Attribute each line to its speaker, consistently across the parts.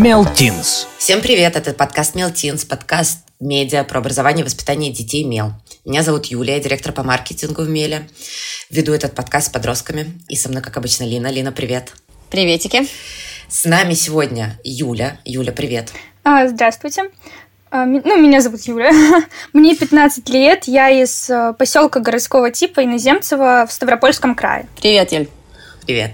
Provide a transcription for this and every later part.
Speaker 1: Мелтинс.
Speaker 2: Всем привет, это подкаст Мелтинс, подкаст медиа про образование и воспитание детей Мел. Меня зовут Юлия, директор по маркетингу в Меле. Веду этот подкаст с подростками. И со мной, как обычно, Лина. Лина, привет.
Speaker 3: Приветики.
Speaker 2: С нами сегодня Юля. Юля, привет.
Speaker 4: А, здравствуйте. А, ну, меня зовут Юля. Мне 15 лет. Я из э, поселка городского типа Иноземцева в Ставропольском крае.
Speaker 3: Привет, Юль.
Speaker 2: Привет.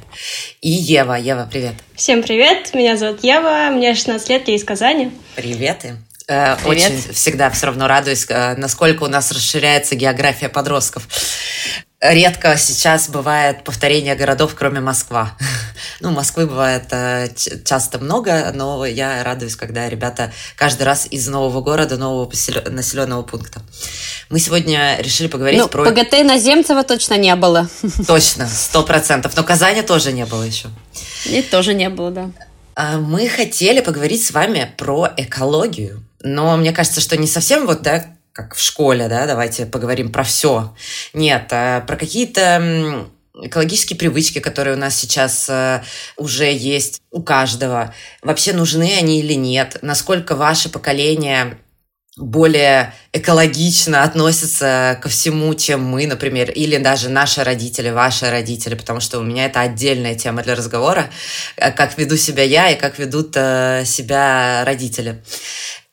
Speaker 2: И Ева. Ева, привет.
Speaker 5: Всем привет. Меня зовут Ева. Мне 16 лет. Я из Казани.
Speaker 2: Привет. Э, Привет. Очень всегда все равно радуюсь, э, насколько у нас расширяется география подростков. Редко сейчас бывает повторение городов, кроме Москва. Ну, Москвы бывает э, часто много, но я радуюсь, когда ребята каждый раз из нового города, нового населенного пункта. Мы сегодня решили поговорить ну, про...
Speaker 3: ПГТ Наземцева точно не было.
Speaker 2: Точно, сто процентов. Но Казани тоже не было еще.
Speaker 3: И тоже не было, да.
Speaker 2: А, мы хотели поговорить с вами про экологию. Но мне кажется, что не совсем вот, да, как в школе, да, давайте поговорим про все. Нет, а про какие-то экологические привычки, которые у нас сейчас э, уже есть у каждого. Вообще нужны они или нет? Насколько ваше поколение более экологично относится ко всему, чем мы, например, или даже наши родители, ваши родители, потому что у меня это отдельная тема для разговора, э, как веду себя я и как ведут себя родители.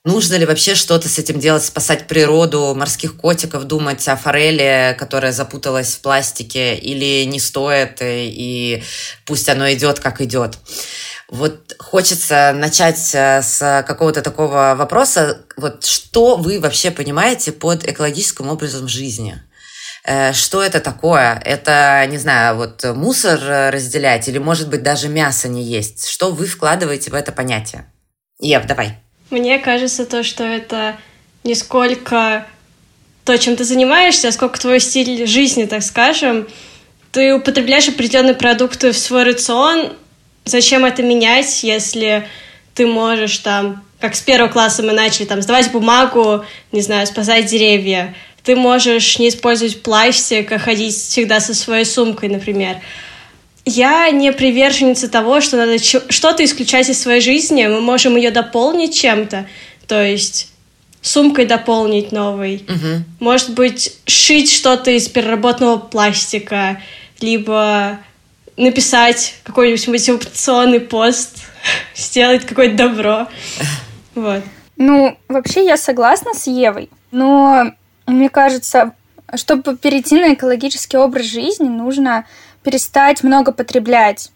Speaker 2: Нужно ли вообще что-то с этим делать, спасать природу, морских котиков, думать о форели, которая запуталась в пластике, или не стоит, и пусть оно идет, как идет. Вот хочется начать э, с какого-то такого вопроса. Вот что вы вообще понимаете под экологическим образом жизни? Э, что это такое? Это, не знаю, вот мусор разделять или, может быть, даже мясо не есть? Что вы вкладываете в это понятие? Ев, давай.
Speaker 5: Мне кажется, то, что это не сколько то, чем ты занимаешься, а сколько твой стиль жизни, так скажем. Ты употребляешь определенные продукты в свой рацион. Зачем это менять, если ты можешь там, как с первого класса мы начали, там, сдавать бумагу, не знаю, спасать деревья. Ты можешь не использовать пластик, а ходить всегда со своей сумкой, например. Я не приверженница того, что надо что-то исключать из своей жизни. Мы можем ее дополнить чем-то. То есть сумкой дополнить новой. Угу. Может быть, шить что-то из переработанного пластика, либо написать какой-нибудь мотивационный пост, сделать какое-то добро. Вот.
Speaker 4: Ну, вообще я согласна с Евой, но мне кажется, чтобы перейти на экологический образ жизни, нужно перестать много потреблять.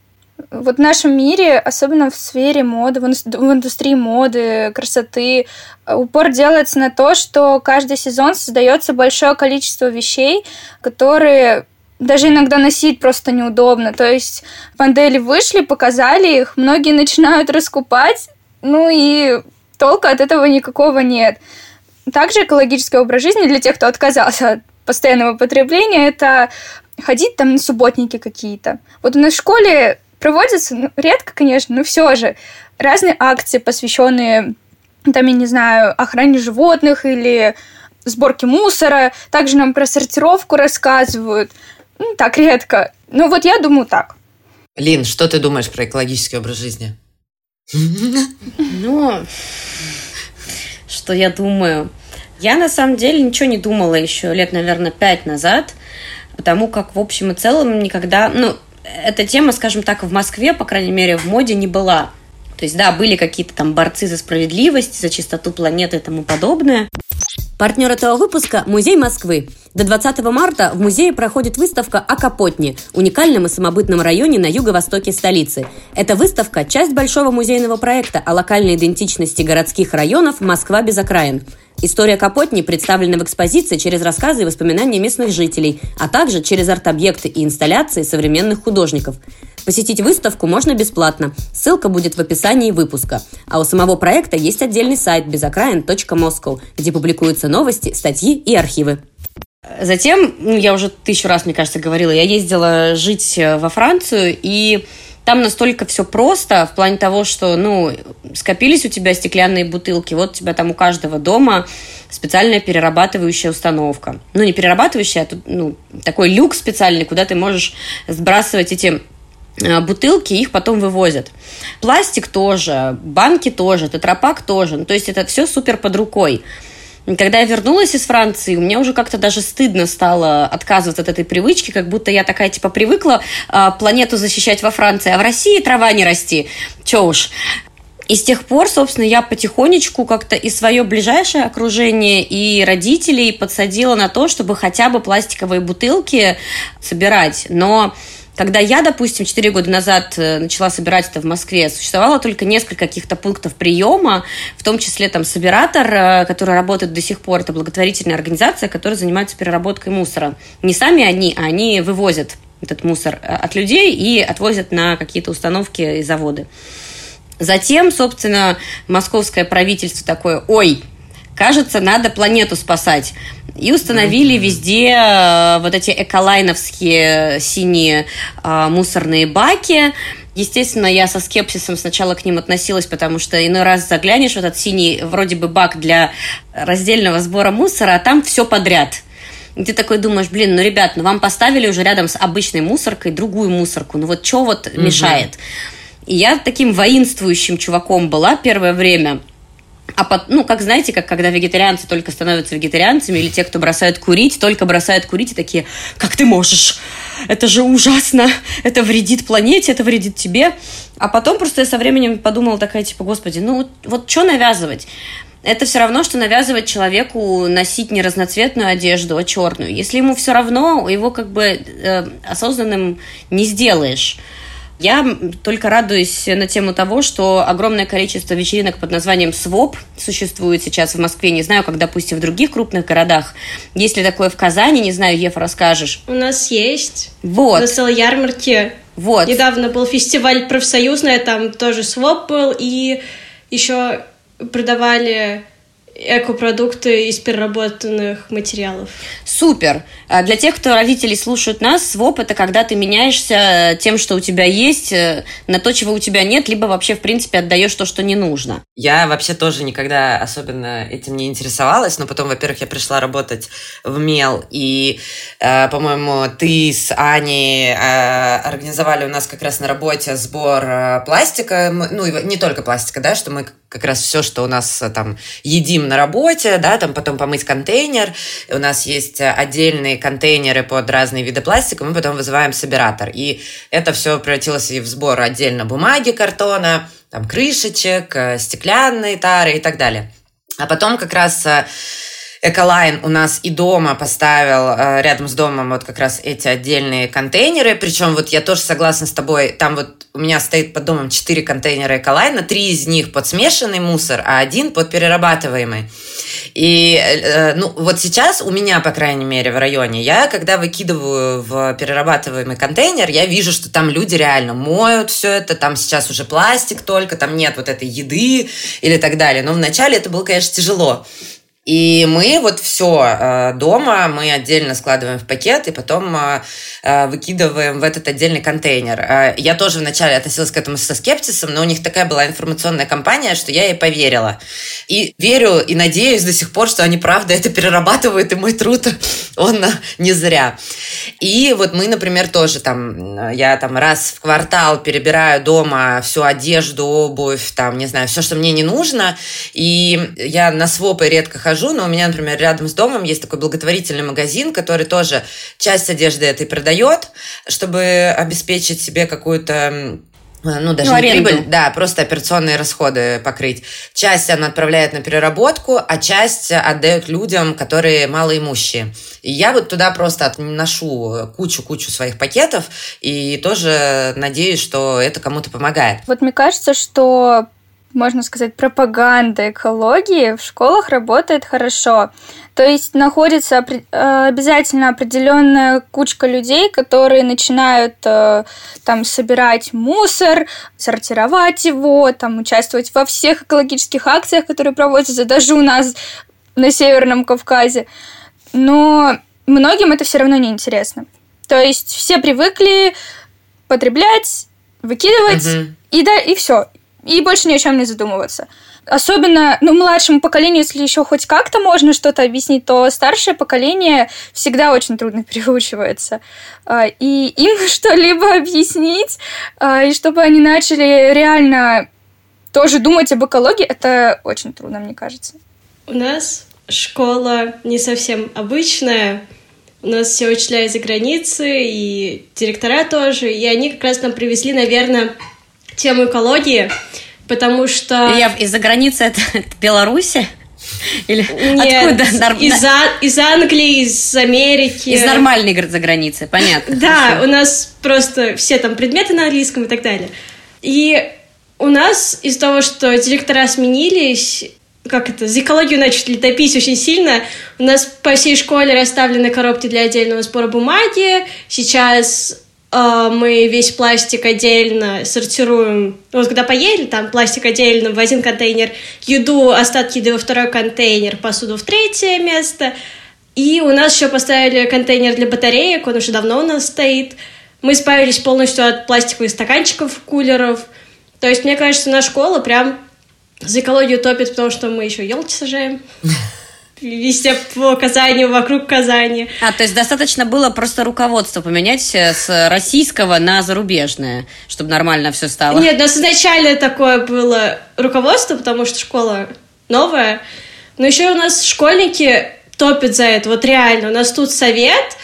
Speaker 4: Вот в нашем мире, особенно в сфере моды, в индустрии моды, красоты, упор делается на то, что каждый сезон создается большое количество вещей, которые даже иногда носить просто неудобно. То есть модели вышли, показали их, многие начинают раскупать, ну и толка от этого никакого нет. Также экологический образ жизни для тех, кто отказался от постоянного потребления, это ходить там на субботники какие-то. Вот у нас в школе проводятся, ну, редко, конечно, но все же, разные акции, посвященные, там, я не знаю, охране животных или сборке мусора. Также нам про сортировку рассказывают. Ну, так редко. Ну, вот я думаю так.
Speaker 2: Лин, что ты думаешь про экологический образ жизни?
Speaker 3: Ну, что я думаю? Я на самом деле ничего не думала еще лет, наверное, пять назад потому как, в общем и целом, никогда, ну, эта тема, скажем так, в Москве, по крайней мере, в моде не была. То есть, да, были какие-то там борцы за справедливость, за чистоту планеты и тому подобное. Партнер этого выпуска – Музей Москвы. До 20 марта в музее проходит выставка о Капотне, уникальном и самобытном районе на юго-востоке столицы. Эта выставка – часть большого музейного проекта о локальной идентичности городских районов «Москва без окраин». История Капотни представлена в экспозиции через рассказы и воспоминания местных жителей, а также через арт-объекты и инсталляции современных художников. Посетить выставку можно бесплатно. Ссылка будет в описании выпуска. А у самого проекта есть отдельный сайт безокраин.moscow, где публикуются новости, статьи и архивы. Затем, ну, я уже тысячу раз, мне кажется, говорила, я ездила жить э, во Францию, и там настолько все просто в плане того, что, ну, скопились у тебя стеклянные бутылки, вот у тебя там у каждого дома специальная перерабатывающая установка. Ну, не перерабатывающая, а тут, ну, такой люк специальный, куда ты можешь сбрасывать эти э, бутылки, их потом вывозят. Пластик тоже, банки тоже, тетрапак тоже. Ну, то есть это все супер под рукой. Когда я вернулась из Франции, у меня уже как-то даже стыдно стало отказываться от этой привычки, как будто я такая, типа, привыкла э, планету защищать во Франции, а в России трава не расти. Че уж. И с тех пор, собственно, я потихонечку как-то и свое ближайшее окружение, и родителей подсадила на то, чтобы хотя бы пластиковые бутылки собирать. Но когда я, допустим, 4 года назад э, начала собирать это в Москве, существовало только несколько каких-то пунктов приема, в том числе там Собиратор, э, который работает до сих пор, это благотворительная организация, которая занимается переработкой мусора. Не сами они, а они вывозят этот мусор э, от людей и отвозят на какие-то установки и заводы. Затем, собственно, московское правительство такое, ой, кажется, надо планету спасать. И установили mm-hmm. везде э, вот эти эколайновские синие э, мусорные баки. Естественно, я со скепсисом сначала к ним относилась, потому что иной раз заглянешь в этот синий вроде бы бак для раздельного сбора мусора, а там все подряд. И ты такой думаешь, блин, ну, ребят, ну вам поставили уже рядом с обычной мусоркой другую мусорку, ну вот что вот угу. мешает? И я таким воинствующим чуваком была первое время – а под, ну, как знаете, как когда вегетарианцы только становятся вегетарианцами, или те, кто бросают курить, только бросают курить и такие, как ты можешь? Это же ужасно, это вредит планете, это вредит тебе. А потом просто я со временем подумала такая, типа, господи, ну вот что навязывать? Это все равно, что навязывать человеку носить не разноцветную одежду, а черную. Если ему все равно, его как бы э, осознанным не сделаешь. Я только радуюсь на тему того, что огромное количество вечеринок под названием СВОП существует сейчас в Москве. Не знаю, как, допустим, в других крупных городах. Есть ли такое в Казани, не знаю, Ефа, расскажешь.
Speaker 5: У нас есть.
Speaker 3: Вот.
Speaker 5: На целой ярмарке.
Speaker 3: Вот.
Speaker 5: Недавно был фестиваль профсоюзный, там тоже СВОП был, и еще продавали экопродукты из переработанных материалов.
Speaker 3: Супер! А для тех, кто родители слушают нас, своп – это когда ты меняешься тем, что у тебя есть, э, на то, чего у тебя нет, либо вообще, в принципе, отдаешь то, что не нужно.
Speaker 2: Я вообще тоже никогда особенно этим не интересовалась, но потом, во-первых, я пришла работать в МЕЛ, и, э, по-моему, ты с Аней э, организовали у нас как раз на работе сбор э, пластика, ну, не только пластика, да, что мы как раз все, что у нас э, там едим на работе, да, там потом помыть контейнер. У нас есть э, отдельные контейнеры под разные виды пластика, мы потом вызываем собиратор. И это все превратилось и в сбор отдельно бумаги, картона, там крышечек, э, стеклянные тары и так далее. А потом как раз Эколайн у нас и дома поставил э, рядом с домом вот как раз эти отдельные контейнеры. Причем вот я тоже согласна с тобой, там вот у меня стоит под домом 4 контейнера Эколайна, три из них под смешанный мусор, а один под перерабатываемый. И э, ну вот сейчас у меня, по крайней мере, в районе, я когда выкидываю в перерабатываемый контейнер, я вижу, что там люди реально моют все это, там сейчас уже пластик только, там нет вот этой еды или так далее. Но вначале это было, конечно, тяжело. И мы вот все э, дома, мы отдельно складываем в пакет и потом э, э, выкидываем в этот отдельный контейнер. Я тоже вначале относилась к этому со скепсисом, но у них такая была информационная кампания, что я ей поверила. И верю и надеюсь до сих пор, что они правда это перерабатывают, и мой труд, он не зря. И вот мы, например, тоже там, я там раз в квартал перебираю дома всю одежду, обувь, там, не знаю, все, что мне не нужно, и я на свопы редко хожу, хожу, но у меня, например, рядом с домом есть такой благотворительный магазин, который тоже часть одежды этой продает, чтобы обеспечить себе какую-то ну, даже ну, не прибыль, да, просто операционные расходы покрыть. Часть она отправляет на переработку, а часть отдает людям, которые малоимущие. И я вот туда просто ношу кучу-кучу своих пакетов и тоже надеюсь, что это кому-то помогает.
Speaker 4: Вот мне кажется, что можно сказать, пропаганда экологии в школах работает хорошо. То есть находится э, обязательно определенная кучка людей, которые начинают э, там собирать мусор, сортировать его, там участвовать во всех экологических акциях, которые проводятся даже у нас на Северном Кавказе. Но многим это все равно не интересно. То есть все привыкли потреблять, выкидывать, угу. и да, и все и больше ни о чем не задумываться. особенно, ну, младшему поколению, если еще хоть как-то можно что-то объяснить, то старшее поколение всегда очень трудно переучивается. А, и им что-либо объяснить, а, и чтобы они начали реально тоже думать об экологии, это очень трудно, мне кажется.
Speaker 5: У нас школа не совсем обычная. У нас все учителя из-за границы, и директора тоже. И они как раз нам привезли, наверное, тему экологии, потому что...
Speaker 3: Я из-за границы это, это Беларуси?
Speaker 5: Или Нет, откуда? Норм... Из, из Англии, из Америки.
Speaker 3: Из нормальной за границы, понятно.
Speaker 5: Да, хорошо. у нас просто все там предметы на английском и так далее. И у нас из-за того, что директора сменились, как это, за экологию начали топить очень сильно. У нас по всей школе расставлены коробки для отдельного сбора бумаги. Сейчас мы весь пластик отдельно сортируем. Вот когда поели, там пластик отдельно в один контейнер, еду, остатки еды во второй контейнер, посуду в третье место. И у нас еще поставили контейнер для батареек, он уже давно у нас стоит. Мы избавились полностью от пластиковых стаканчиков, кулеров. То есть, мне кажется, наша школа прям за экологию топит, потому что мы еще елки сажаем. Везде по Казани, вокруг Казани.
Speaker 3: А, то есть достаточно было просто руководство поменять э, с российского на зарубежное, чтобы нормально все стало?
Speaker 5: Нет, у нас изначально такое было руководство, потому что школа новая. Но еще у нас школьники топят за это. Вот реально, у нас тут совет,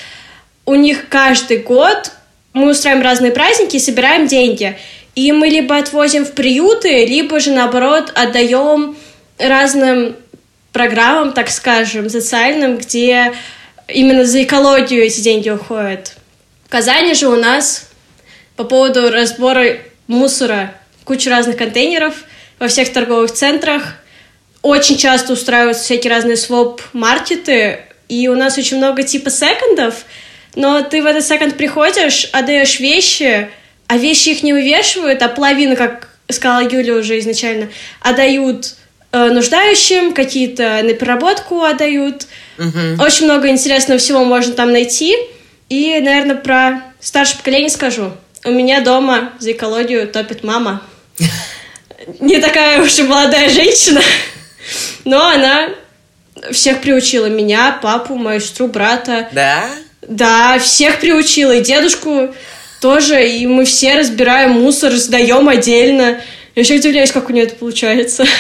Speaker 5: у них каждый год мы устраиваем разные праздники и собираем деньги. И мы либо отвозим в приюты, либо же, наоборот, отдаем разным программам, так скажем, социальным, где именно за экологию эти деньги уходят. В Казани же у нас по поводу разбора мусора куча разных контейнеров во всех торговых центрах. Очень часто устраиваются всякие разные своп-маркеты, и у нас очень много типа секондов, но ты в этот секонд приходишь, отдаешь вещи, а вещи их не вывешивают, а половину, как сказала Юля уже изначально, отдают э, нуждающим, какие-то на переработку отдают. Угу. Очень много интересного всего можно там найти. И, наверное, про старшее поколение скажу. У меня дома за экологию топит мама. Не такая уж и молодая женщина, но она всех приучила. Меня, папу, мою сестру, брата.
Speaker 2: Да?
Speaker 5: Да, всех приучила. И дедушку тоже, и мы все разбираем мусор, сдаем отдельно. Я еще удивляюсь, как у нее это получается.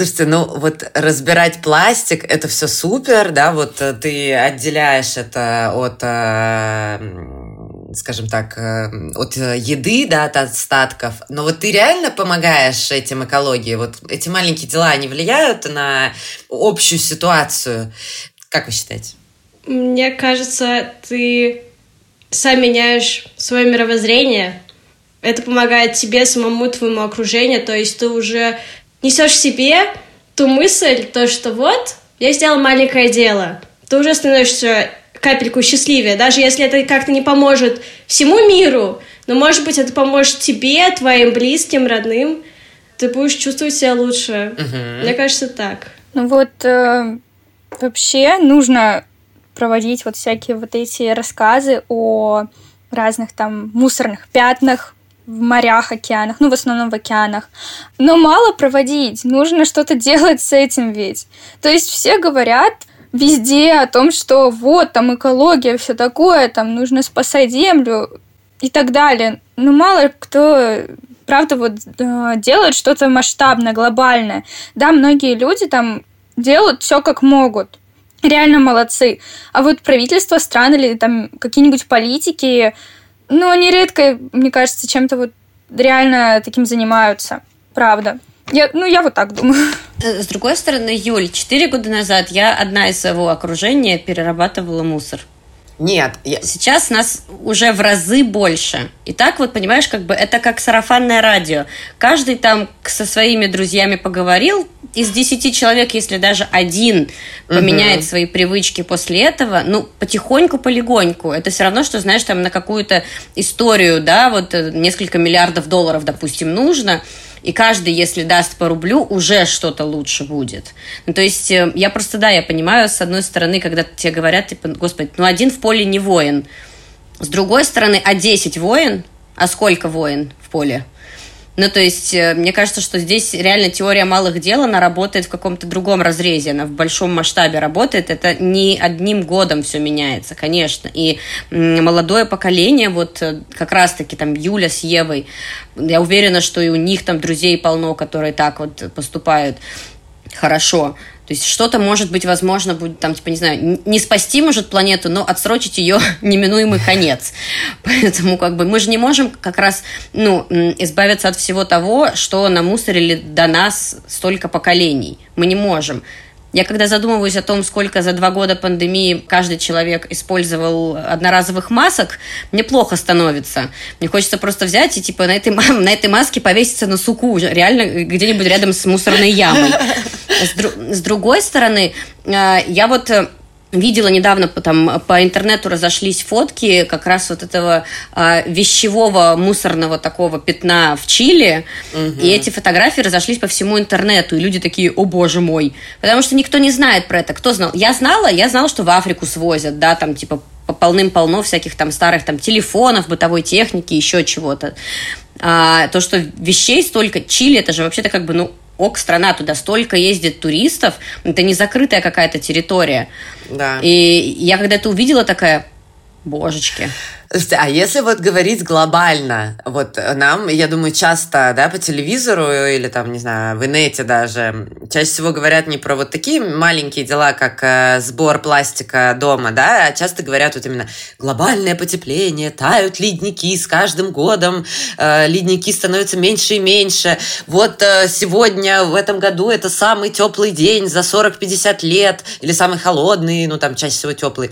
Speaker 2: Слушайте, ну вот разбирать пластик это все супер, да, вот э, ты отделяешь это от, э, скажем так, э, от еды, да, от остатков, но вот ты реально помогаешь этим экологии, вот эти маленькие дела, они влияют на общую ситуацию, как вы считаете?
Speaker 5: Мне кажется, ты сам меняешь свое мировоззрение. Это помогает тебе, самому твоему окружению. То есть ты уже несешь себе ту мысль, то, что вот, я сделал маленькое дело. Ты уже становишься капельку счастливее, даже если это как-то не поможет всему миру, но, может быть, это поможет тебе, твоим близким, родным, ты будешь чувствовать себя лучше. Угу. Мне кажется, так.
Speaker 4: Ну вот, э, вообще нужно проводить вот всякие вот эти рассказы о разных там мусорных пятнах в морях, океанах, ну, в основном в океанах. Но мало проводить, нужно что-то делать с этим ведь. То есть все говорят везде о том, что вот, там экология, все такое, там нужно спасать землю и так далее. Но мало кто правда вот э, делает что-то масштабное, глобальное. Да, многие люди там делают все как могут реально молодцы. А вот правительство стран или там какие-нибудь политики, ну, они редко, мне кажется, чем-то вот реально таким занимаются. Правда. Я, ну, я вот так думаю.
Speaker 3: С другой стороны, Юль, четыре года назад я одна из своего окружения перерабатывала мусор.
Speaker 2: Нет. Я...
Speaker 3: Сейчас нас уже в разы больше. И так вот, понимаешь, как бы это как сарафанное радио. Каждый там со своими друзьями поговорил. Из десяти человек, если даже один поменяет угу. свои привычки после этого, ну, потихоньку, полегоньку. Это все равно, что, знаешь, там на какую-то историю, да, вот э, несколько миллиардов долларов, допустим, нужно – и каждый, если даст по рублю, уже что-то лучше будет. Ну, то есть э, я просто, да, я понимаю, с одной стороны, когда тебе говорят, типа, господи, ну один в поле не воин. С другой стороны, а 10 воин? А сколько воин в поле? Ну, то есть, э, мне кажется, что здесь реально теория малых дел, она работает в каком-то другом разрезе, она в большом масштабе работает, это не одним годом все меняется, конечно. И молодое поколение, вот э, как раз-таки там Юля с Евой, я уверена, что и у них там друзей полно, которые так вот поступают хорошо. То есть что-то может быть возможно будет там, типа, не знаю, не спасти может планету, но отсрочить ее неминуемый конец. Поэтому как бы мы же не можем как раз, ну, избавиться от всего того, что намусорили до нас столько поколений. Мы не можем. Я когда задумываюсь о том, сколько за два года пандемии каждый человек использовал одноразовых масок, мне плохо становится. Мне хочется просто взять и типа на этой, на этой маске повеситься на суку, реально где-нибудь рядом с мусорной ямой. С, дру, с другой стороны, э, я вот э, видела недавно там по интернету разошлись фотки как раз вот этого а, вещевого мусорного такого пятна в Чили, угу. и эти фотографии разошлись по всему интернету, и люди такие, о боже мой, потому что никто не знает про это. Кто знал? Я знала, я знала, что в Африку свозят, да, там типа полным-полно всяких там старых там телефонов, бытовой техники, еще чего-то. А, то, что вещей столько, Чили, это же вообще-то как бы, ну, ок, страна, туда столько ездит туристов, это не закрытая какая-то территория. Да. И я когда это увидела, такая, божечки.
Speaker 2: А если вот говорить глобально, вот нам, я думаю, часто, да, по телевизору или там, не знаю, в инете даже, чаще всего говорят не про вот такие маленькие дела, как э, сбор пластика дома, да, а часто говорят вот именно глобальное потепление, тают ледники с каждым годом, э, ледники становятся меньше и меньше. Вот э, сегодня, в этом году, это самый теплый день за 40-50 лет, или самый холодный, ну там чаще всего теплый.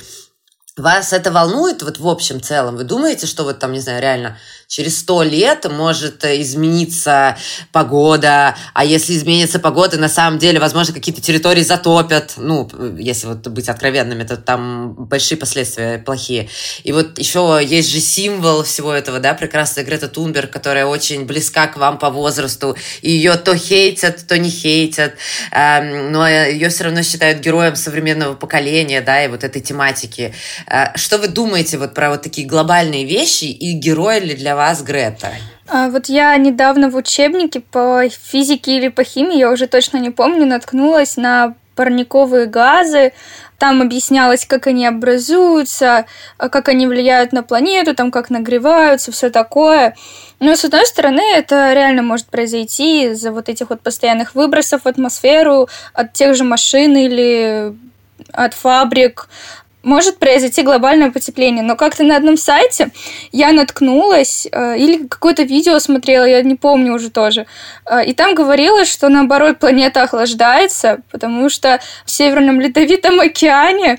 Speaker 2: Вас это волнует вот в общем целом? Вы думаете, что вот там, не знаю, реально через сто лет может э, измениться погода, а если изменится погода, на самом деле, возможно, какие-то территории затопят, ну, если вот быть откровенными, то там большие последствия плохие. И вот еще есть же символ всего этого, да, прекрасная Грета Тунберг, которая очень близка к вам по возрасту, и ее то хейтят, то не хейтят, эм, но ее все равно считают героем современного поколения, да, и вот этой тематики. Э, что вы думаете вот про вот такие глобальные вещи, и герой ли для вас Грета?
Speaker 4: А, вот я недавно в учебнике по физике или по химии, я уже точно не помню, наткнулась на парниковые газы. Там объяснялось, как они образуются, а, как они влияют на планету, там как нагреваются, все такое. Но, с одной стороны, это реально может произойти из-за вот этих вот постоянных выбросов в атмосферу от тех же машин или от фабрик, может произойти глобальное потепление. Но как-то на одном сайте я наткнулась э, или какое-то видео смотрела, я не помню уже тоже. Э, и там говорилось, что наоборот планета охлаждается, потому что в Северном Ледовитом океане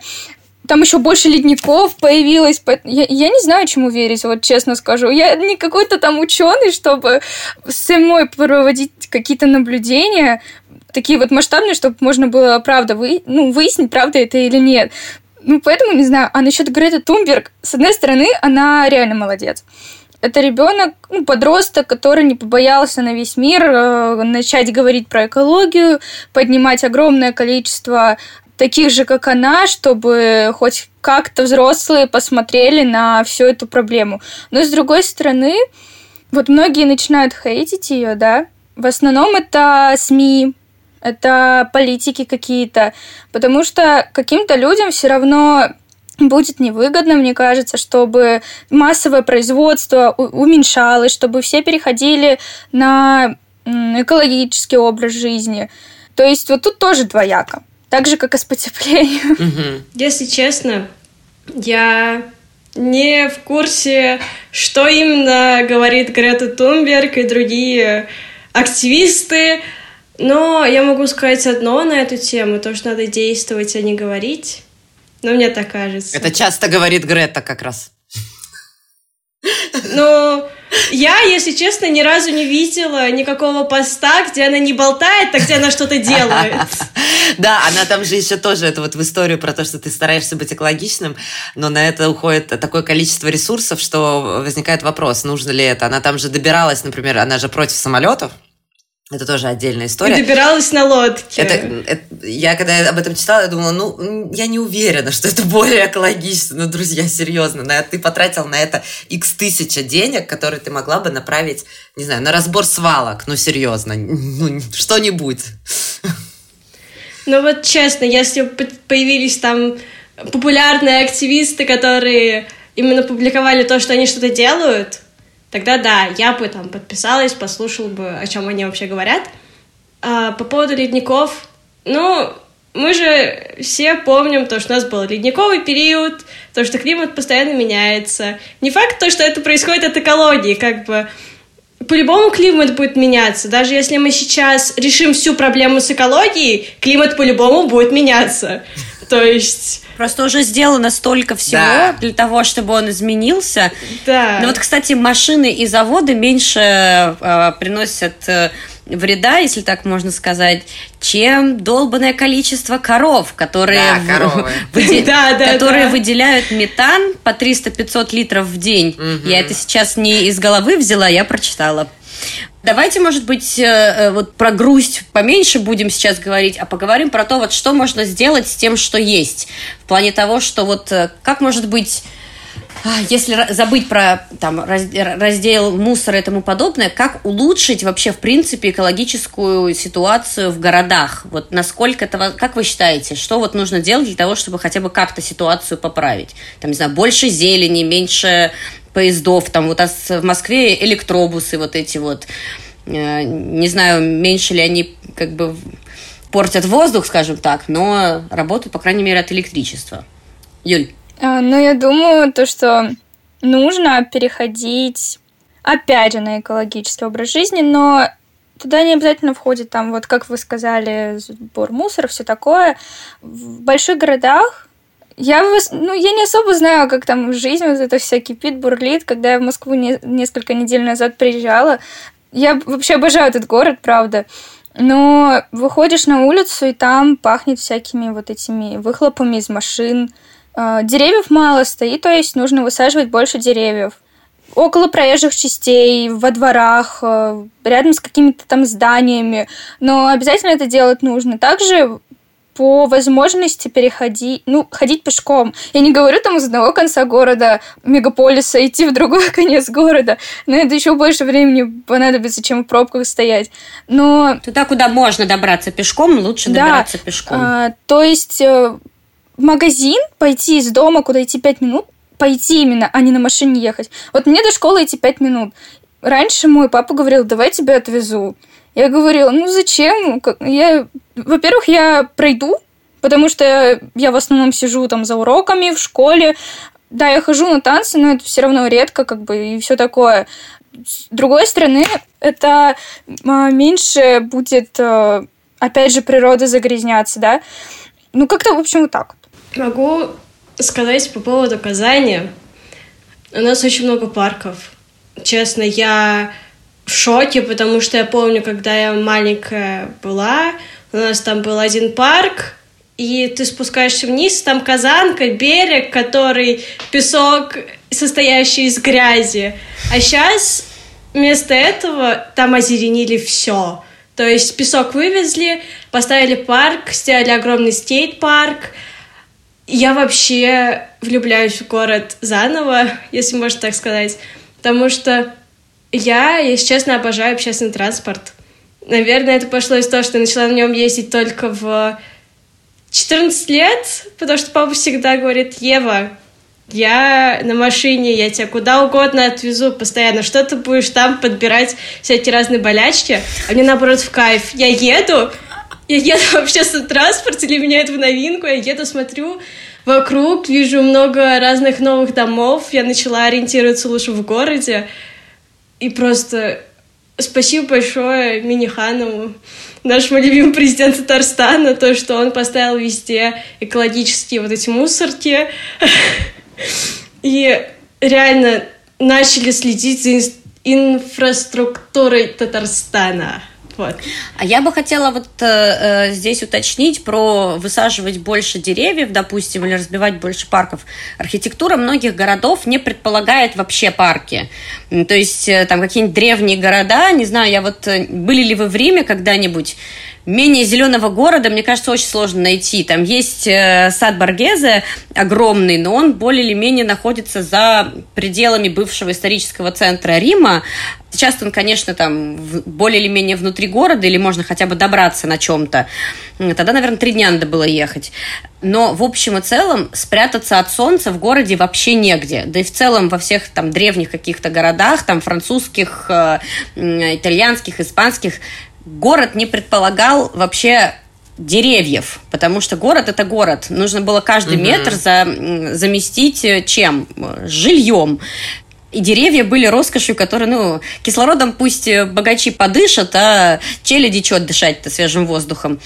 Speaker 4: там еще больше ледников появилось. Я, я не знаю, чему верить, вот честно скажу. Я не какой-то там ученый, чтобы самой проводить какие-то наблюдения такие вот масштабные, чтобы можно было правда вы, ну, выяснить, правда это или нет. Ну, поэтому не знаю. А насчет Греты Тумберг, с одной стороны, она реально молодец. Это ребенок, ну, подросток, который не побоялся на весь мир э, начать говорить про экологию, поднимать огромное количество таких же, как она, чтобы хоть как-то взрослые посмотрели на всю эту проблему. Но с другой стороны, вот многие начинают хейтить ее, да. В основном это СМИ, это политики какие-то, потому что каким-то людям все равно будет невыгодно, мне кажется, чтобы массовое производство уменьшалось, чтобы все переходили на экологический образ жизни. То есть вот тут тоже двояко. Так же, как и с потеплением.
Speaker 5: Если честно, я не в курсе, что именно говорит Грета Тунберг и другие активисты но я могу сказать одно на эту тему, то, что надо действовать, а не говорить. Но мне так кажется.
Speaker 2: Это часто говорит Грета как раз.
Speaker 5: Ну, я, если честно, ни разу не видела никакого поста, где она не болтает, а где она что-то делает.
Speaker 2: Да, она там же еще тоже, это вот в историю про то, что ты стараешься быть экологичным, но на это уходит такое количество ресурсов, что возникает вопрос, нужно ли это. Она там же добиралась, например, она же против самолетов, Это тоже отдельная история.
Speaker 5: И добиралась на лодке.
Speaker 2: Это, это, я когда об этом читала, я думала, ну, я не уверена, что это более экологично. Ну, друзья, серьезно, на, ты потратил на это x тысяча денег, которые ты могла бы направить, не знаю, на разбор свалок. Ну, серьезно, ну, что-нибудь.
Speaker 5: Ну, вот честно, если появились там популярные активисты, которые именно публиковали то, что они что-то делают, тогда да, я бы там подписалась, послушала бы, о чем они вообще говорят. А по поводу ледников, ну, мы же все помним то, что у нас был ледниковый период, то, что климат постоянно меняется. Не факт то, что это происходит от экологии, как бы по-любому климат будет меняться. Даже если мы сейчас решим всю проблему с экологией, климат по-любому будет меняться. То есть...
Speaker 3: Просто уже сделано столько всего да. для того, чтобы он изменился. Да. Но вот, кстати, машины и заводы меньше э, приносят э, вреда, если так можно сказать, чем долбанное количество коров, которые, да, выде... да, да, которые да. выделяют метан по 300-500 литров в день. Угу. Я это сейчас не из головы взяла, я прочитала. Давайте, может быть, э, э, вот про грусть поменьше будем сейчас говорить, а поговорим про то, вот что можно сделать с тем, что есть. В плане того, что вот э, как может быть а, если забыть про там, раздел мусора и тому подобное, как улучшить вообще, в принципе, экологическую ситуацию в городах? Вот насколько это, как вы считаете, что вот нужно делать для того, чтобы хотя бы как-то ситуацию поправить? Там, не знаю, больше зелени, меньше поездов, там вот в Москве электробусы вот эти вот, э, не знаю, меньше ли они как бы портят воздух, скажем так, но работают, по крайней мере, от электричества. Юль?
Speaker 4: А, ну, я думаю, то, что нужно переходить, опять же, на экологический образ жизни, но туда не обязательно входит там, вот как вы сказали, сбор мусора, все такое. В больших городах я, ну, я не особо знаю, как там жизнь вот это вся кипит, бурлит. Когда я в Москву не, несколько недель назад приезжала, я вообще обожаю этот город, правда. Но выходишь на улицу, и там пахнет всякими вот этими выхлопами из машин, а, деревьев мало стоит, то есть нужно высаживать больше деревьев. Около проезжих частей, во дворах, а, рядом с какими-то там зданиями. Но обязательно это делать нужно. Также по возможности переходить, ну, ходить пешком. Я не говорю там из одного конца города, мегаполиса, идти в другой конец города, но это еще больше времени понадобится, чем в пробках стоять. Но...
Speaker 3: Туда, куда можно добраться пешком, лучше да, добираться пешком.
Speaker 4: А, то есть э, в магазин, пойти из дома, куда идти пять минут, пойти именно, а не на машине ехать. Вот мне до школы идти пять минут. Раньше мой папа говорил, давай тебя отвезу. Я говорила, ну зачем? Я, во-первых, я пройду, потому что я в основном сижу там за уроками в школе. Да, я хожу на танцы, но это все равно редко, как бы, и все такое. С другой стороны, это а, меньше будет, а, опять же, природа загрязняться, да. Ну, как-то, в общем, вот так.
Speaker 5: Могу сказать по поводу Казани. У нас очень много парков. Честно, я в шоке, потому что я помню, когда я маленькая была, у нас там был один парк, и ты спускаешься вниз, там казанка, берег, который песок, состоящий из грязи. А сейчас вместо этого там озеленили все. То есть песок вывезли, поставили парк, сделали огромный стейт-парк, я вообще влюбляюсь в город заново, если можно так сказать, потому что я, если честно, обожаю общественный транспорт. Наверное, это пошло из того, что я начала на нем ездить только в 14 лет, потому что папа всегда говорит, Ева, я на машине, я тебя куда угодно отвезу постоянно. Что ты будешь там подбирать всякие разные болячки? А мне наоборот в кайф. Я еду, я еду в общественном транспорте, для меня это в новинку, я еду, смотрю вокруг, вижу много разных новых домов, я начала ориентироваться лучше в городе, и просто спасибо большое Миниханову, нашему любимому президенту Татарстана, то, что он поставил везде экологические вот эти мусорки, и реально начали следить за инфраструктурой Татарстана. Вот.
Speaker 3: А я бы хотела вот э, э, здесь уточнить про высаживать больше деревьев, допустим, или разбивать больше парков. Архитектура многих городов не предполагает вообще парки. То есть э, там какие-нибудь древние города, не знаю, я вот... Э, были ли вы в Риме когда-нибудь? Менее зеленого города, мне кажется, очень сложно найти. Там есть э, сад Баргезе огромный, но он более или менее находится за пределами бывшего исторического центра Рима. Сейчас он, конечно, там более или менее внутри города, или можно хотя бы добраться на чем-то. Тогда, наверное, три дня надо было ехать. Но в общем и целом спрятаться от солнца в городе вообще негде. Да и в целом во всех там древних каких-то городах, там французских, э, итальянских, испанских, город не предполагал вообще деревьев, потому что город это город. Нужно было каждый угу. метр за, заместить э, чем? Жильем. И деревья были роскошью, которые, ну, кислородом пусть э, богачи подышат, а челяди что дышать-то свежим воздухом.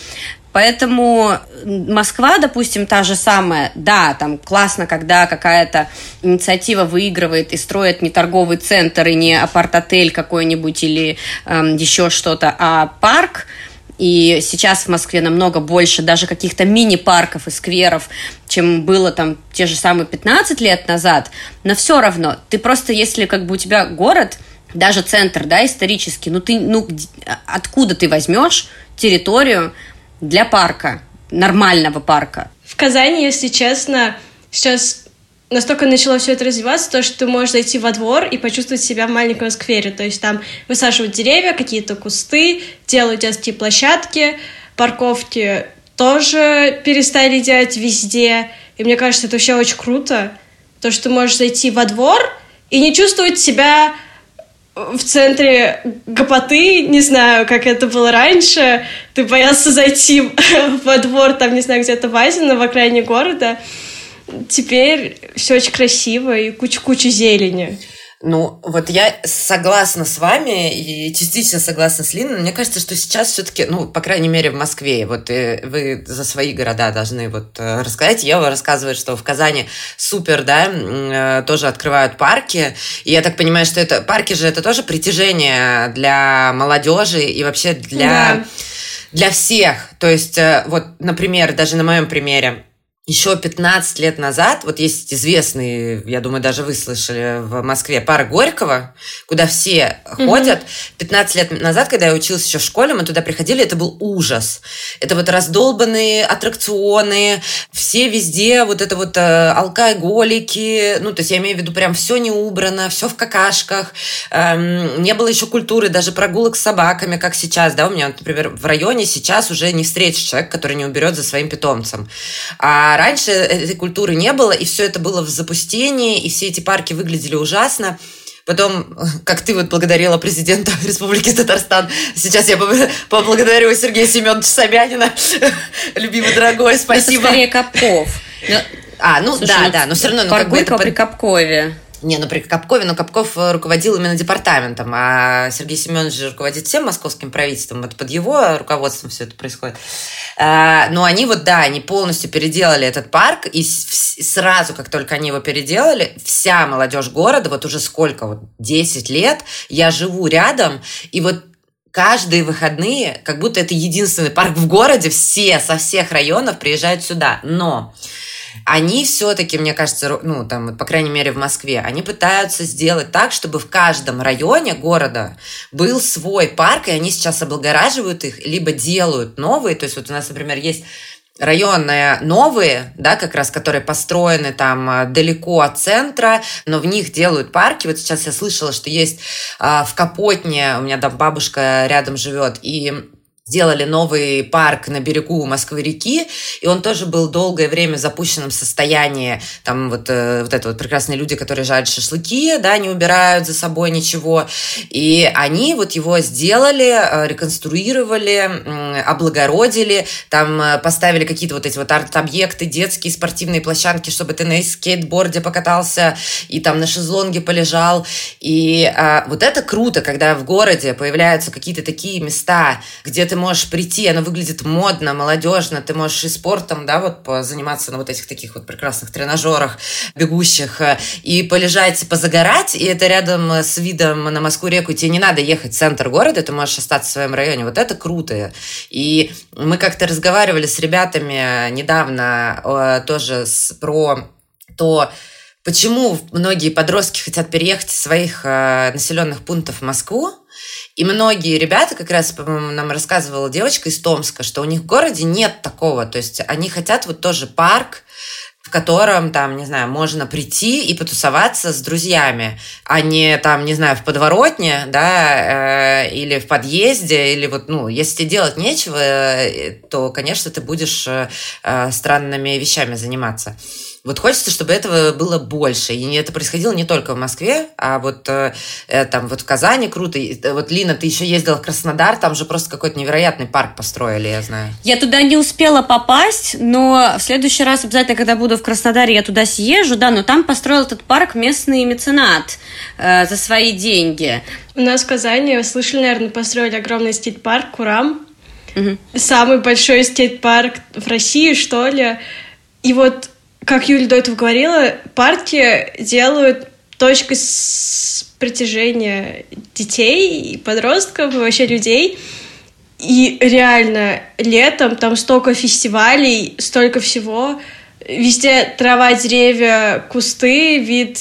Speaker 3: Поэтому Москва, допустим, та же самая, да, там классно, когда какая-то инициатива выигрывает и строит не торговый центр и не апарт-отель какой-нибудь или э, еще что-то, а парк. И сейчас в Москве намного больше даже каких-то мини-парков и скверов, чем было там те же самые 15 лет назад. Но все равно, ты просто, если как бы у тебя город, даже центр, да, исторический, ну ты, ну откуда ты возьмешь территорию, для парка, нормального парка?
Speaker 5: В Казани, если честно, сейчас настолько начало все это развиваться, то, что ты можешь зайти во двор и почувствовать себя в маленьком сквере. То есть там высаживают деревья, какие-то кусты, делают детские площадки, парковки тоже перестали делать везде. И мне кажется, это вообще очень круто. То, что ты можешь зайти во двор и не чувствовать себя в центре гопоты, не знаю, как это было раньше, ты боялся зайти во двор, там, не знаю, где-то в Азино, в окраине города. Теперь все очень красиво и куча-куча зелени.
Speaker 2: Ну, вот я согласна с вами и частично согласна с Линой. Мне кажется, что сейчас все-таки, ну, по крайней мере, в Москве, вот э, вы за свои города должны вот э, рассказать. Ева рассказывает, что в Казани супер, да, э, тоже открывают парки. И я так понимаю, что это парки же это тоже притяжение для молодежи и вообще для, да. для всех. То есть, вот, например, даже на моем примере, еще 15 лет назад, вот есть известный, я думаю, даже вы слышали в Москве, парк Горького, куда все mm-hmm. ходят. 15 лет назад, когда я училась еще в школе, мы туда приходили, это был ужас. Это вот раздолбанные аттракционы, все везде вот это вот э, алкоголики, ну, то есть я имею в виду прям все не убрано, все в какашках. Эм, не было еще культуры даже прогулок с собаками, как сейчас, да, у меня, например, в районе сейчас уже не встретишь человека, который не уберет за своим питомцем. А а раньше этой культуры не было, и все это было в запустении, и все эти парки выглядели ужасно. Потом, как ты вот благодарила президента Республики Татарстан, сейчас я поблагодарю Сергея Семеновича Собянина, любимый дорогой, спасибо.
Speaker 3: Это скорее Капков.
Speaker 2: А, ну Слушай, да, ну, да, но все равно... Ну,
Speaker 3: как бы это... при Капкове.
Speaker 2: Не, ну при Капкове, но Капков э, руководил именно департаментом, а Сергей Семенович же руководит всем московским правительством, вот под его руководством все это происходит. А, но они вот, да, они полностью переделали этот парк, и сразу, как только они его переделали, вся молодежь города, вот уже сколько, вот 10 лет, я живу рядом, и вот каждые выходные, как будто это единственный парк в городе, все со всех районов приезжают сюда. Но они все-таки, мне кажется, ну, там, по крайней мере, в Москве, они пытаются сделать так, чтобы в каждом районе города был свой парк, и они сейчас облагораживают их, либо делают новые. То есть вот у нас, например, есть районные новые, да, как раз, которые построены там э, далеко от центра, но в них делают парки. Вот сейчас я слышала, что есть э, в Капотне, у меня там бабушка рядом живет, и сделали новый парк на берегу Москвы-реки, и он тоже был долгое время в запущенном состоянии. Там вот, э, вот это вот прекрасные люди, которые жарят шашлыки, да, не убирают за собой ничего. И они вот его сделали, э, реконструировали, облагородили, там э, поставили какие-то вот эти вот арт-объекты, детские спортивные площадки, чтобы ты на скейтборде покатался и там на шезлонге полежал. И а, вот это круто, когда в городе появляются какие-то такие места, где ты можешь прийти, оно выглядит модно, молодежно, ты можешь и спортом, да, вот заниматься на вот этих таких вот прекрасных тренажерах, бегущих, э, и полежать, позагорать, и это рядом с видом на Москву-реку, тебе не надо ехать в центр города, ты можешь остаться в своем районе. Вот это круто. И мы как-то разговаривали с ребятами недавно э, тоже с, про то, почему многие подростки хотят переехать из своих э, населенных пунктов в Москву. И многие ребята, как раз, по-моему, нам рассказывала девочка из Томска, что у них в городе нет такого. То есть они хотят вот тоже парк, в котором, там, не знаю, можно прийти и потусоваться с друзьями, а не там, не знаю, в подворотне, да, э, или в подъезде, или вот, ну, если тебе делать нечего, э, то, конечно, ты будешь э, э странными вещами заниматься. Вот хочется, чтобы этого было больше. И это происходило не только в Москве, а вот э, э там вот в Казани круто. Э, вот, Лина, ты еще ездила в Краснодар, там же просто какой-то невероятный парк построили, я знаю.
Speaker 3: Я туда не успела попасть, но в следующий раз обязательно, когда буду в Краснодаре, я туда съезжу, да, но там построил этот парк местный меценат э, за свои деньги.
Speaker 5: У нас в Казани, вы слышали, наверное, построили огромный стейт-парк Курам. Угу. Самый большой стейт-парк в России, что ли. И вот как Юля до этого говорила, парки делают точкой с притяжения детей и подростков, и вообще людей. И реально летом там столько фестивалей, столько всего. Везде трава, деревья, кусты, вид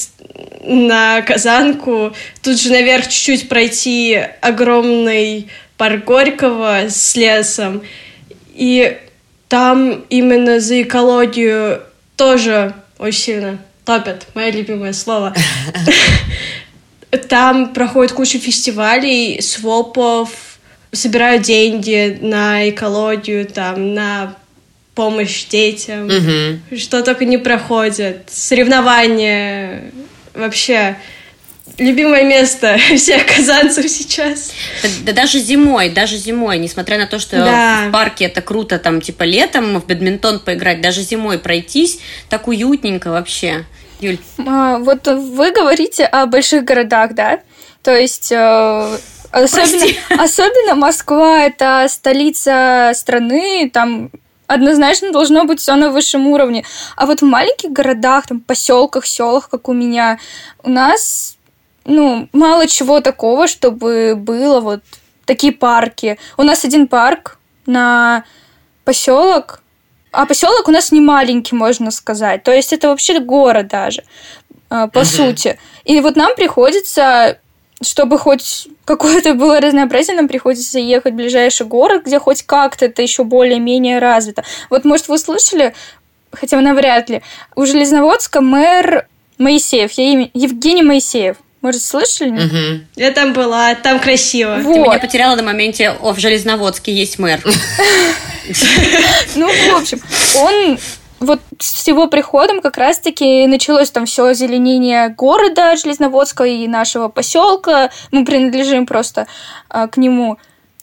Speaker 5: на Казанку. Тут же наверх чуть-чуть пройти огромный парк Горького с лесом. И там именно за экологию тоже очень сильно топят, мое любимое слово. Там проходит куча фестивалей, свопов, собирают деньги на экологию, там, на помощь детям, угу. что только не проходит, соревнования, вообще любимое место всех казанцев сейчас.
Speaker 3: Да, да даже зимой, даже зимой, несмотря на то, что да. в парке это круто, там, типа, летом в бадминтон поиграть, даже зимой пройтись, так уютненько вообще. Юль.
Speaker 4: А, вот вы говорите о больших городах, да? То есть... Э, особенно, особенно Москва это столица страны, там однозначно должно быть все на высшем уровне. А вот в маленьких городах, там, поселках, селах, как у меня, у нас ну, мало чего такого, чтобы было вот такие парки. У нас один парк на поселок, а поселок у нас не маленький, можно сказать. То есть это вообще город даже, а, по угу. сути. И вот нам приходится, чтобы хоть какое-то было разнообразие, нам приходится ехать в ближайший город, где хоть как-то это еще более-менее развито. Вот, может, вы слышали, хотя навряд ли, у Железноводска мэр Моисеев, Евгений Моисеев. Может, слышали?
Speaker 5: Угу. Я там была, там красиво.
Speaker 3: Вот. Ты меня потеряла на моменте, о, в Железноводске есть мэр.
Speaker 4: Ну, в общем, он вот с его приходом как раз-таки началось там все озеленение города Железноводска и нашего поселка. Мы принадлежим просто а, к нему.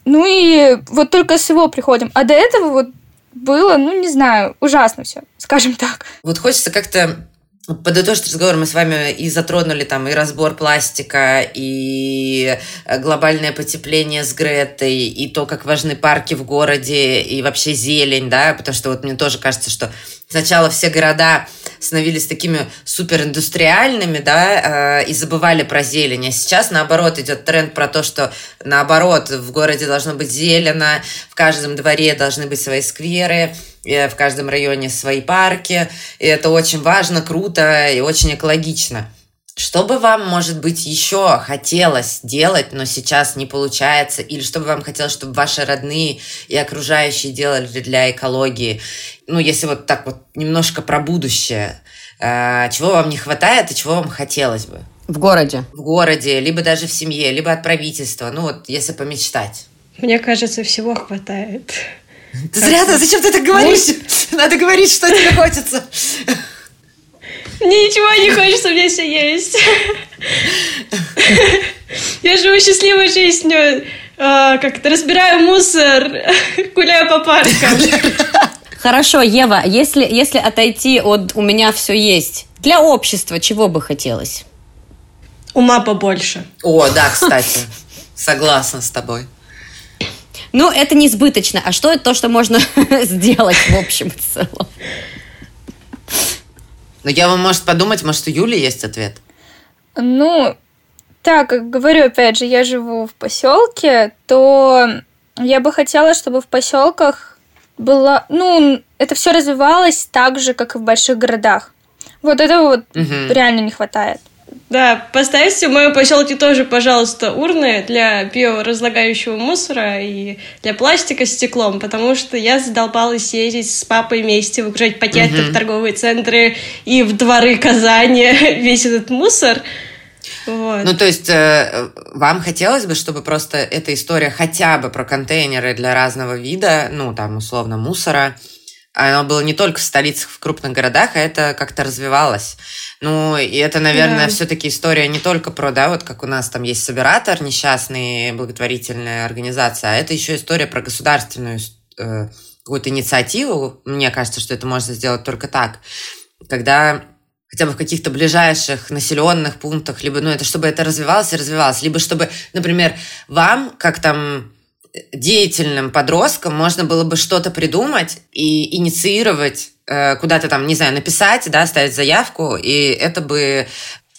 Speaker 4: Ну и вот только с его приходом. А до этого вот было, ну не знаю, ужасно все, скажем так.
Speaker 2: Вот хочется как-то подытожить разговор, мы с вами и затронули там и разбор пластика, и э, глобальное потепление с Гретой, и то, как важны парки в городе, и вообще зелень, да, потому что вот мне тоже кажется, что сначала все города становились такими супериндустриальными, да, э, и забывали про зелень. А сейчас, наоборот, идет тренд про то, что, наоборот, в городе должно быть зелено, в каждом дворе должны быть свои скверы, в каждом районе свои парки. И это очень важно, круто и очень экологично. Что бы вам, может быть, еще хотелось делать, но сейчас не получается? Или что бы вам хотелось, чтобы ваши родные и окружающие делали для экологии? Ну, если вот так вот немножко про будущее. Э, чего вам не хватает и чего вам хотелось бы?
Speaker 3: В городе.
Speaker 2: В городе, либо даже в семье, либо от правительства. Ну, вот если помечтать.
Speaker 5: Мне кажется, всего хватает.
Speaker 2: Ты зря, ты, зачем ты так говоришь? Надо говорить, что тебе хочется.
Speaker 5: Мне ничего не хочется, у меня все есть. Я живу счастливой жизнью. А, как-то разбираю мусор, гуляю по паркам.
Speaker 3: Хорошо, Ева, если, если отойти от «у меня все есть», для общества чего бы хотелось?
Speaker 5: Ума побольше.
Speaker 2: О, да, кстати. Согласна с тобой.
Speaker 3: Ну, это не избыточно. А что это то, что можно сделать в общем и целом?
Speaker 2: Ну, я вам, может, подумать, может, у Юли есть ответ?
Speaker 4: Ну, так, как говорю, опять же, я живу в поселке, то я бы хотела, чтобы в поселках было, ну, это все развивалось так же, как и в больших городах. Вот этого вот угу. реально не хватает.
Speaker 5: Да, поставьте в моем поселке тоже, пожалуйста, урны для биоразлагающего мусора и для пластика с стеклом, потому что я задолбалась ездить с папой вместе, выгружать пакеты угу. в торговые центры и в дворы Казани весь этот мусор.
Speaker 2: Вот. Ну, то есть, э, вам хотелось бы, чтобы просто эта история хотя бы про контейнеры для разного вида, ну, там, условно, мусора, оно было не только в столицах, в крупных городах, а это как-то развивалось. Ну, и это, наверное, да. все-таки история не только про, да, вот как у нас там есть Собиратор, несчастный благотворительная организация, а это еще история про государственную э, какую-то инициативу. Мне кажется, что это можно сделать только так. Когда хотя бы в каких-то ближайших населенных пунктах, либо, ну, это чтобы это развивалось и развивалось, либо чтобы, например, вам, как там деятельным подросткам можно было бы что-то придумать и инициировать э, куда-то там, не знаю, написать, да, ставить заявку, и это бы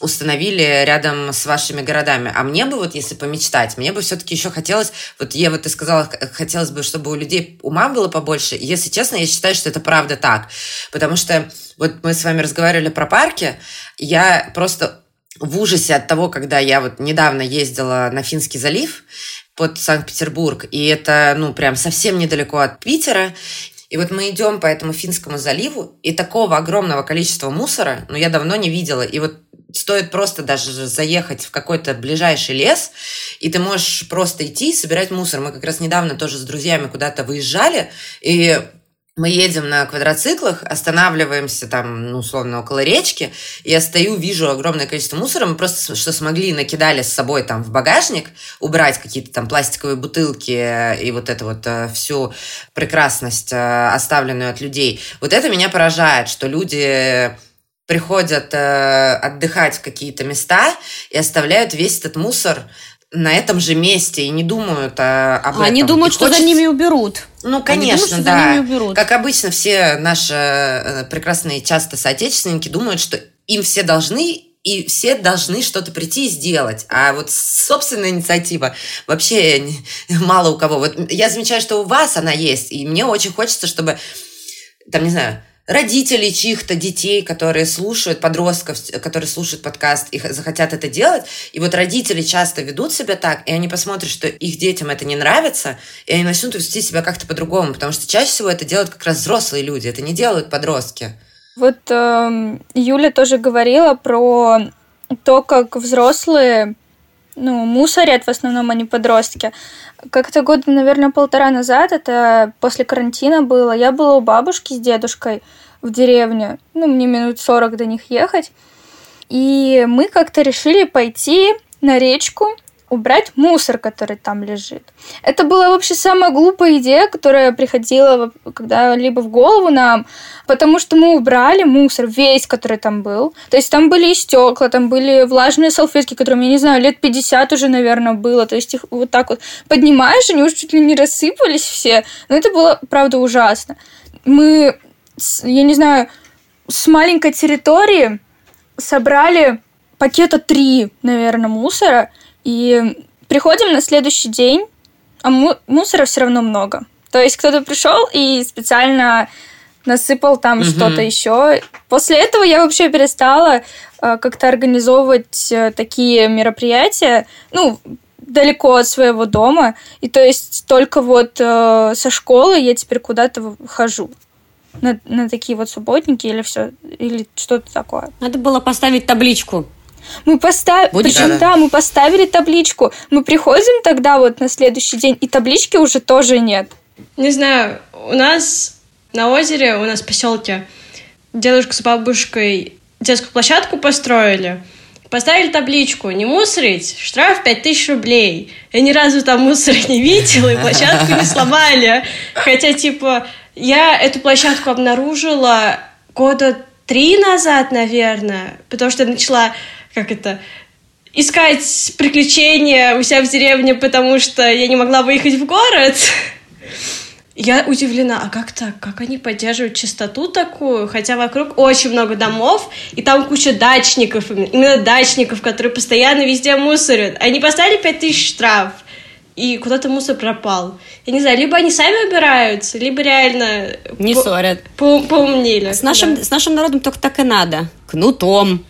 Speaker 2: установили рядом с вашими городами. А мне бы вот, если помечтать, мне бы все-таки еще хотелось, вот Ева, ты сказала, хотелось бы, чтобы у людей ума было побольше. И, если честно, я считаю, что это правда так. Потому что вот мы с вами разговаривали про парки, я просто в ужасе от того, когда я вот недавно ездила на Финский залив, под Санкт-Петербург, и это, ну, прям совсем недалеко от Питера. И вот мы идем по этому Финскому заливу, и такого огромного количества мусора, ну, я давно не видела. И вот стоит просто даже заехать в какой-то ближайший лес, и ты можешь просто идти и собирать мусор. Мы как раз недавно тоже с друзьями куда-то выезжали, и мы едем на квадроциклах, останавливаемся там, ну, условно, около речки, я стою, вижу огромное количество мусора, мы просто, что смогли, накидали с собой там в багажник, убрать какие-то там пластиковые бутылки и вот эту вот э, всю прекрасность, э, оставленную от людей. Вот это меня поражает, что люди приходят э, отдыхать в какие-то места и оставляют весь этот мусор на этом же месте и не думают а, об
Speaker 3: Они этом. Они думают, и что хочется... за ними уберут.
Speaker 2: Ну, конечно, думают, да. Как обычно, все наши э, прекрасные часто соотечественники думают, что им все должны и все должны что-то прийти и сделать. А вот собственная инициатива вообще мало у кого. Вот я замечаю, что у вас она есть, и мне очень хочется, чтобы, там, не знаю, родителей чьих-то детей, которые слушают, подростков, которые слушают подкаст и захотят это делать. И вот родители часто ведут себя так, и они посмотрят, что их детям это не нравится, и они начнут вести себя как-то по-другому, потому что чаще всего это делают как раз взрослые люди, это не делают подростки.
Speaker 4: Вот э, Юля тоже говорила про то, как взрослые ну, мусорят, в основном они подростки. Как-то года, наверное, полтора назад, это после карантина было, я была у бабушки с дедушкой в деревне, ну, мне минут 40 до них ехать, и мы как-то решили пойти на речку убрать мусор, который там лежит. Это была вообще самая глупая идея, которая приходила когда-либо в голову нам, потому что мы убрали мусор весь, который там был. То есть там были и стекла, там были влажные салфетки, которым, я не знаю, лет 50 уже, наверное, было. То есть их вот так вот поднимаешь, они уже чуть ли не рассыпались все. Но это было, правда, ужасно. Мы, я не знаю, с маленькой территории собрали пакета три, наверное, мусора – и приходим на следующий день, а му- мусора все равно много. То есть кто-то пришел и специально насыпал там угу. что-то еще. После этого я вообще перестала э, как-то организовывать э, такие мероприятия, ну, далеко от своего дома. И то есть только вот э, со школы я теперь куда-то хожу. На, на такие вот субботники или все, или что-то такое.
Speaker 3: Надо было поставить табличку
Speaker 4: мы поставили, причем да, да, мы поставили табличку. Мы приходим тогда вот на следующий день, и таблички уже тоже нет.
Speaker 5: Не знаю, у нас на озере, у нас в поселке, дедушка с бабушкой детскую площадку построили. Поставили табличку «Не мусорить, штраф 5000 рублей». Я ни разу там мусор не видела, и площадку не сломали. Хотя, типа, я эту площадку обнаружила года три назад, наверное, потому что я начала как это, искать приключения у себя в деревне, потому что я не могла выехать в город. Я удивлена, а как так? Как они поддерживают чистоту такую? Хотя вокруг очень много домов, и там куча дачников, именно дачников, которые постоянно везде мусорят. Они поставили 5000 штраф, и куда-то мусор пропал. Я не знаю, либо они сами убираются, либо реально...
Speaker 3: Не по- ссорят.
Speaker 5: По поумнели.
Speaker 3: С нашим, да. с нашим народом только так и надо. Кнутом.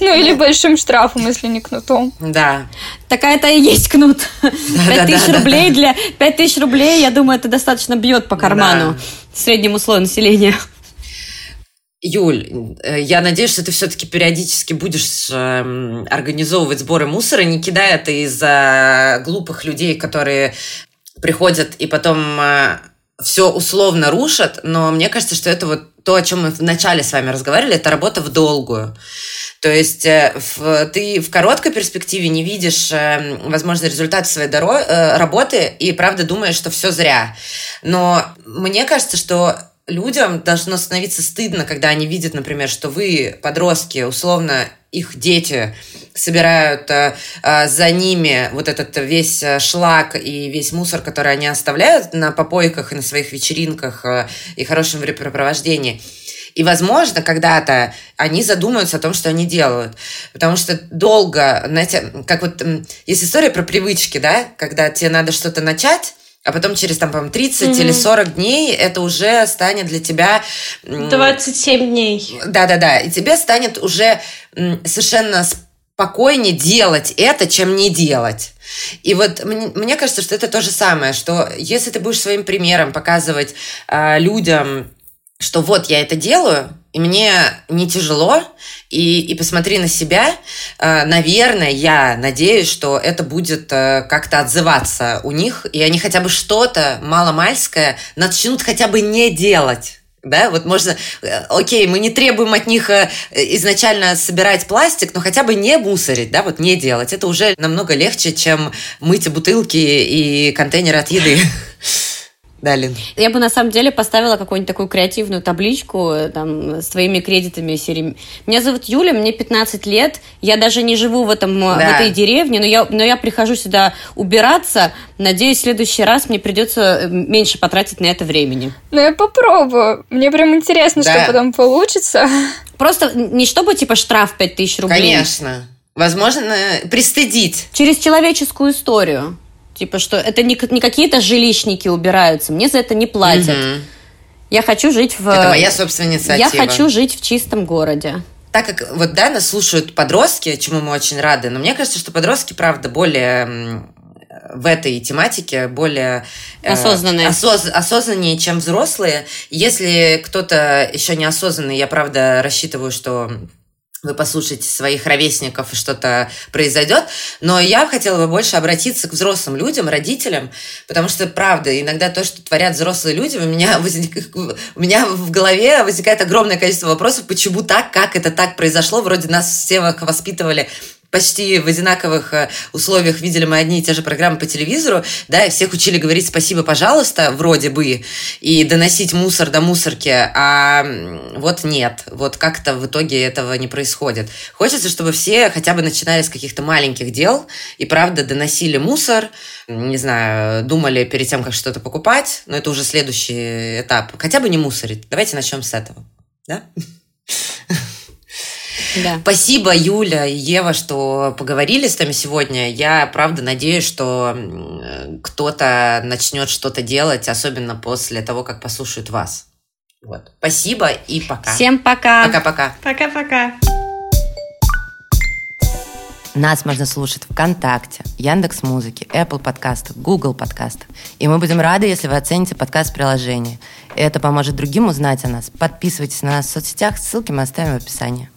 Speaker 4: Ну, или большим штрафом, если не кнутом.
Speaker 2: Да.
Speaker 3: Такая-то и есть кнут. Пять тысяч рублей для... Пять тысяч рублей, я думаю, это достаточно бьет по карману среднему слою населения.
Speaker 2: Юль, э, я надеюсь, что ты все-таки периодически будешь э, организовывать сборы мусора, не кидая это из-за глупых людей, которые приходят и потом э, все условно рушат, но мне кажется, что это вот то, о чем мы вначале с вами разговаривали, это работа в долгую. То есть э, в, ты в короткой перспективе не видишь, э, возможно, результат своей доро- э, работы и правда думаешь, что все зря. Но мне кажется, что людям должно становиться стыдно, когда они видят, например, что вы, подростки, условно, их дети собирают э, э, за ними вот этот весь шлак и весь мусор, который они оставляют на попойках и на своих вечеринках э, и хорошем времяпрепровождении. И, возможно, когда-то они задумаются о том, что они делают. Потому что долго, знаете, как вот есть история про привычки, да, когда тебе надо что-то начать, а потом через, там, по-моему, 30 mm-hmm. или 40 дней это уже станет для тебя...
Speaker 5: 27 дней.
Speaker 2: Да-да-да. И тебе станет уже совершенно спокойнее делать это, чем не делать. И вот мне, кажется, что это то же самое, что если ты будешь своим примером показывать э, людям, что вот я это делаю, и мне не тяжело, и, и посмотри на себя. Э, наверное, я надеюсь, что это будет э, как-то отзываться у них, и они хотя бы что-то маломальское начнут хотя бы не делать. Да, вот можно, э, окей, мы не требуем от них изначально собирать пластик, но хотя бы не мусорить, да, вот не делать. Это уже намного легче, чем мыть бутылки и контейнеры от еды. Да, Лин.
Speaker 3: Я бы на самом деле поставила какую-нибудь такую креативную табличку э, там, с твоими кредитами серии. Меня зовут Юля, мне 15 лет, я даже не живу в, этом, да. в этой деревне, но я, но я прихожу сюда убираться. Надеюсь, в следующий раз мне придется э, меньше потратить на это времени.
Speaker 4: Ну, я попробую. Мне прям интересно, да. что потом получится.
Speaker 3: Просто не чтобы, типа, штраф 5000 рублей.
Speaker 2: Конечно. Возможно, пристыдить.
Speaker 3: Через человеческую историю. Типа, что это не, не какие-то жилищники убираются, мне за это не платят. Угу. Я хочу жить в...
Speaker 2: Это моя собственная инициатива.
Speaker 3: Я хочу жить в чистом городе.
Speaker 2: Так как вот, да, нас слушают подростки, чему мы очень рады, но мне кажется, что подростки, правда, более в этой тематике более
Speaker 3: э, осознанные,
Speaker 2: э, осоз, осознаннее, чем взрослые. Если кто-то еще не осознанный, я правда рассчитываю, что вы послушаете своих ровесников, и что-то произойдет. Но я хотела бы больше обратиться к взрослым людям, родителям, потому что, правда, иногда то, что творят взрослые люди, у меня, возник... у меня в голове возникает огромное количество вопросов, почему так, как это так произошло. Вроде нас всех воспитывали почти в одинаковых э, условиях видели мы одни и те же программы по телевизору, да, и всех учили говорить спасибо, пожалуйста, вроде бы, и доносить мусор до мусорки, а вот нет, вот как-то в итоге этого не происходит. Хочется, чтобы все хотя бы начинали с каких-то маленьких дел и, правда, доносили мусор, не знаю, думали перед тем, как что-то покупать, но это уже следующий этап. Хотя бы не мусорить. Давайте начнем с этого. Да? Да. Спасибо, Юля и Ева, что поговорили с нами сегодня. Я, правда, надеюсь, что кто-то начнет что-то делать, особенно после того, как послушают вас. Вот. Спасибо и пока.
Speaker 3: Всем пока.
Speaker 2: Пока-пока.
Speaker 5: Пока-пока.
Speaker 2: Нас можно слушать ВКонтакте, Яндекс Музыки, Apple подкастах, Google подкастах. И мы будем рады, если вы оцените подкаст приложение. Это поможет другим узнать о нас. Подписывайтесь на нас в соцсетях, ссылки мы оставим в описании.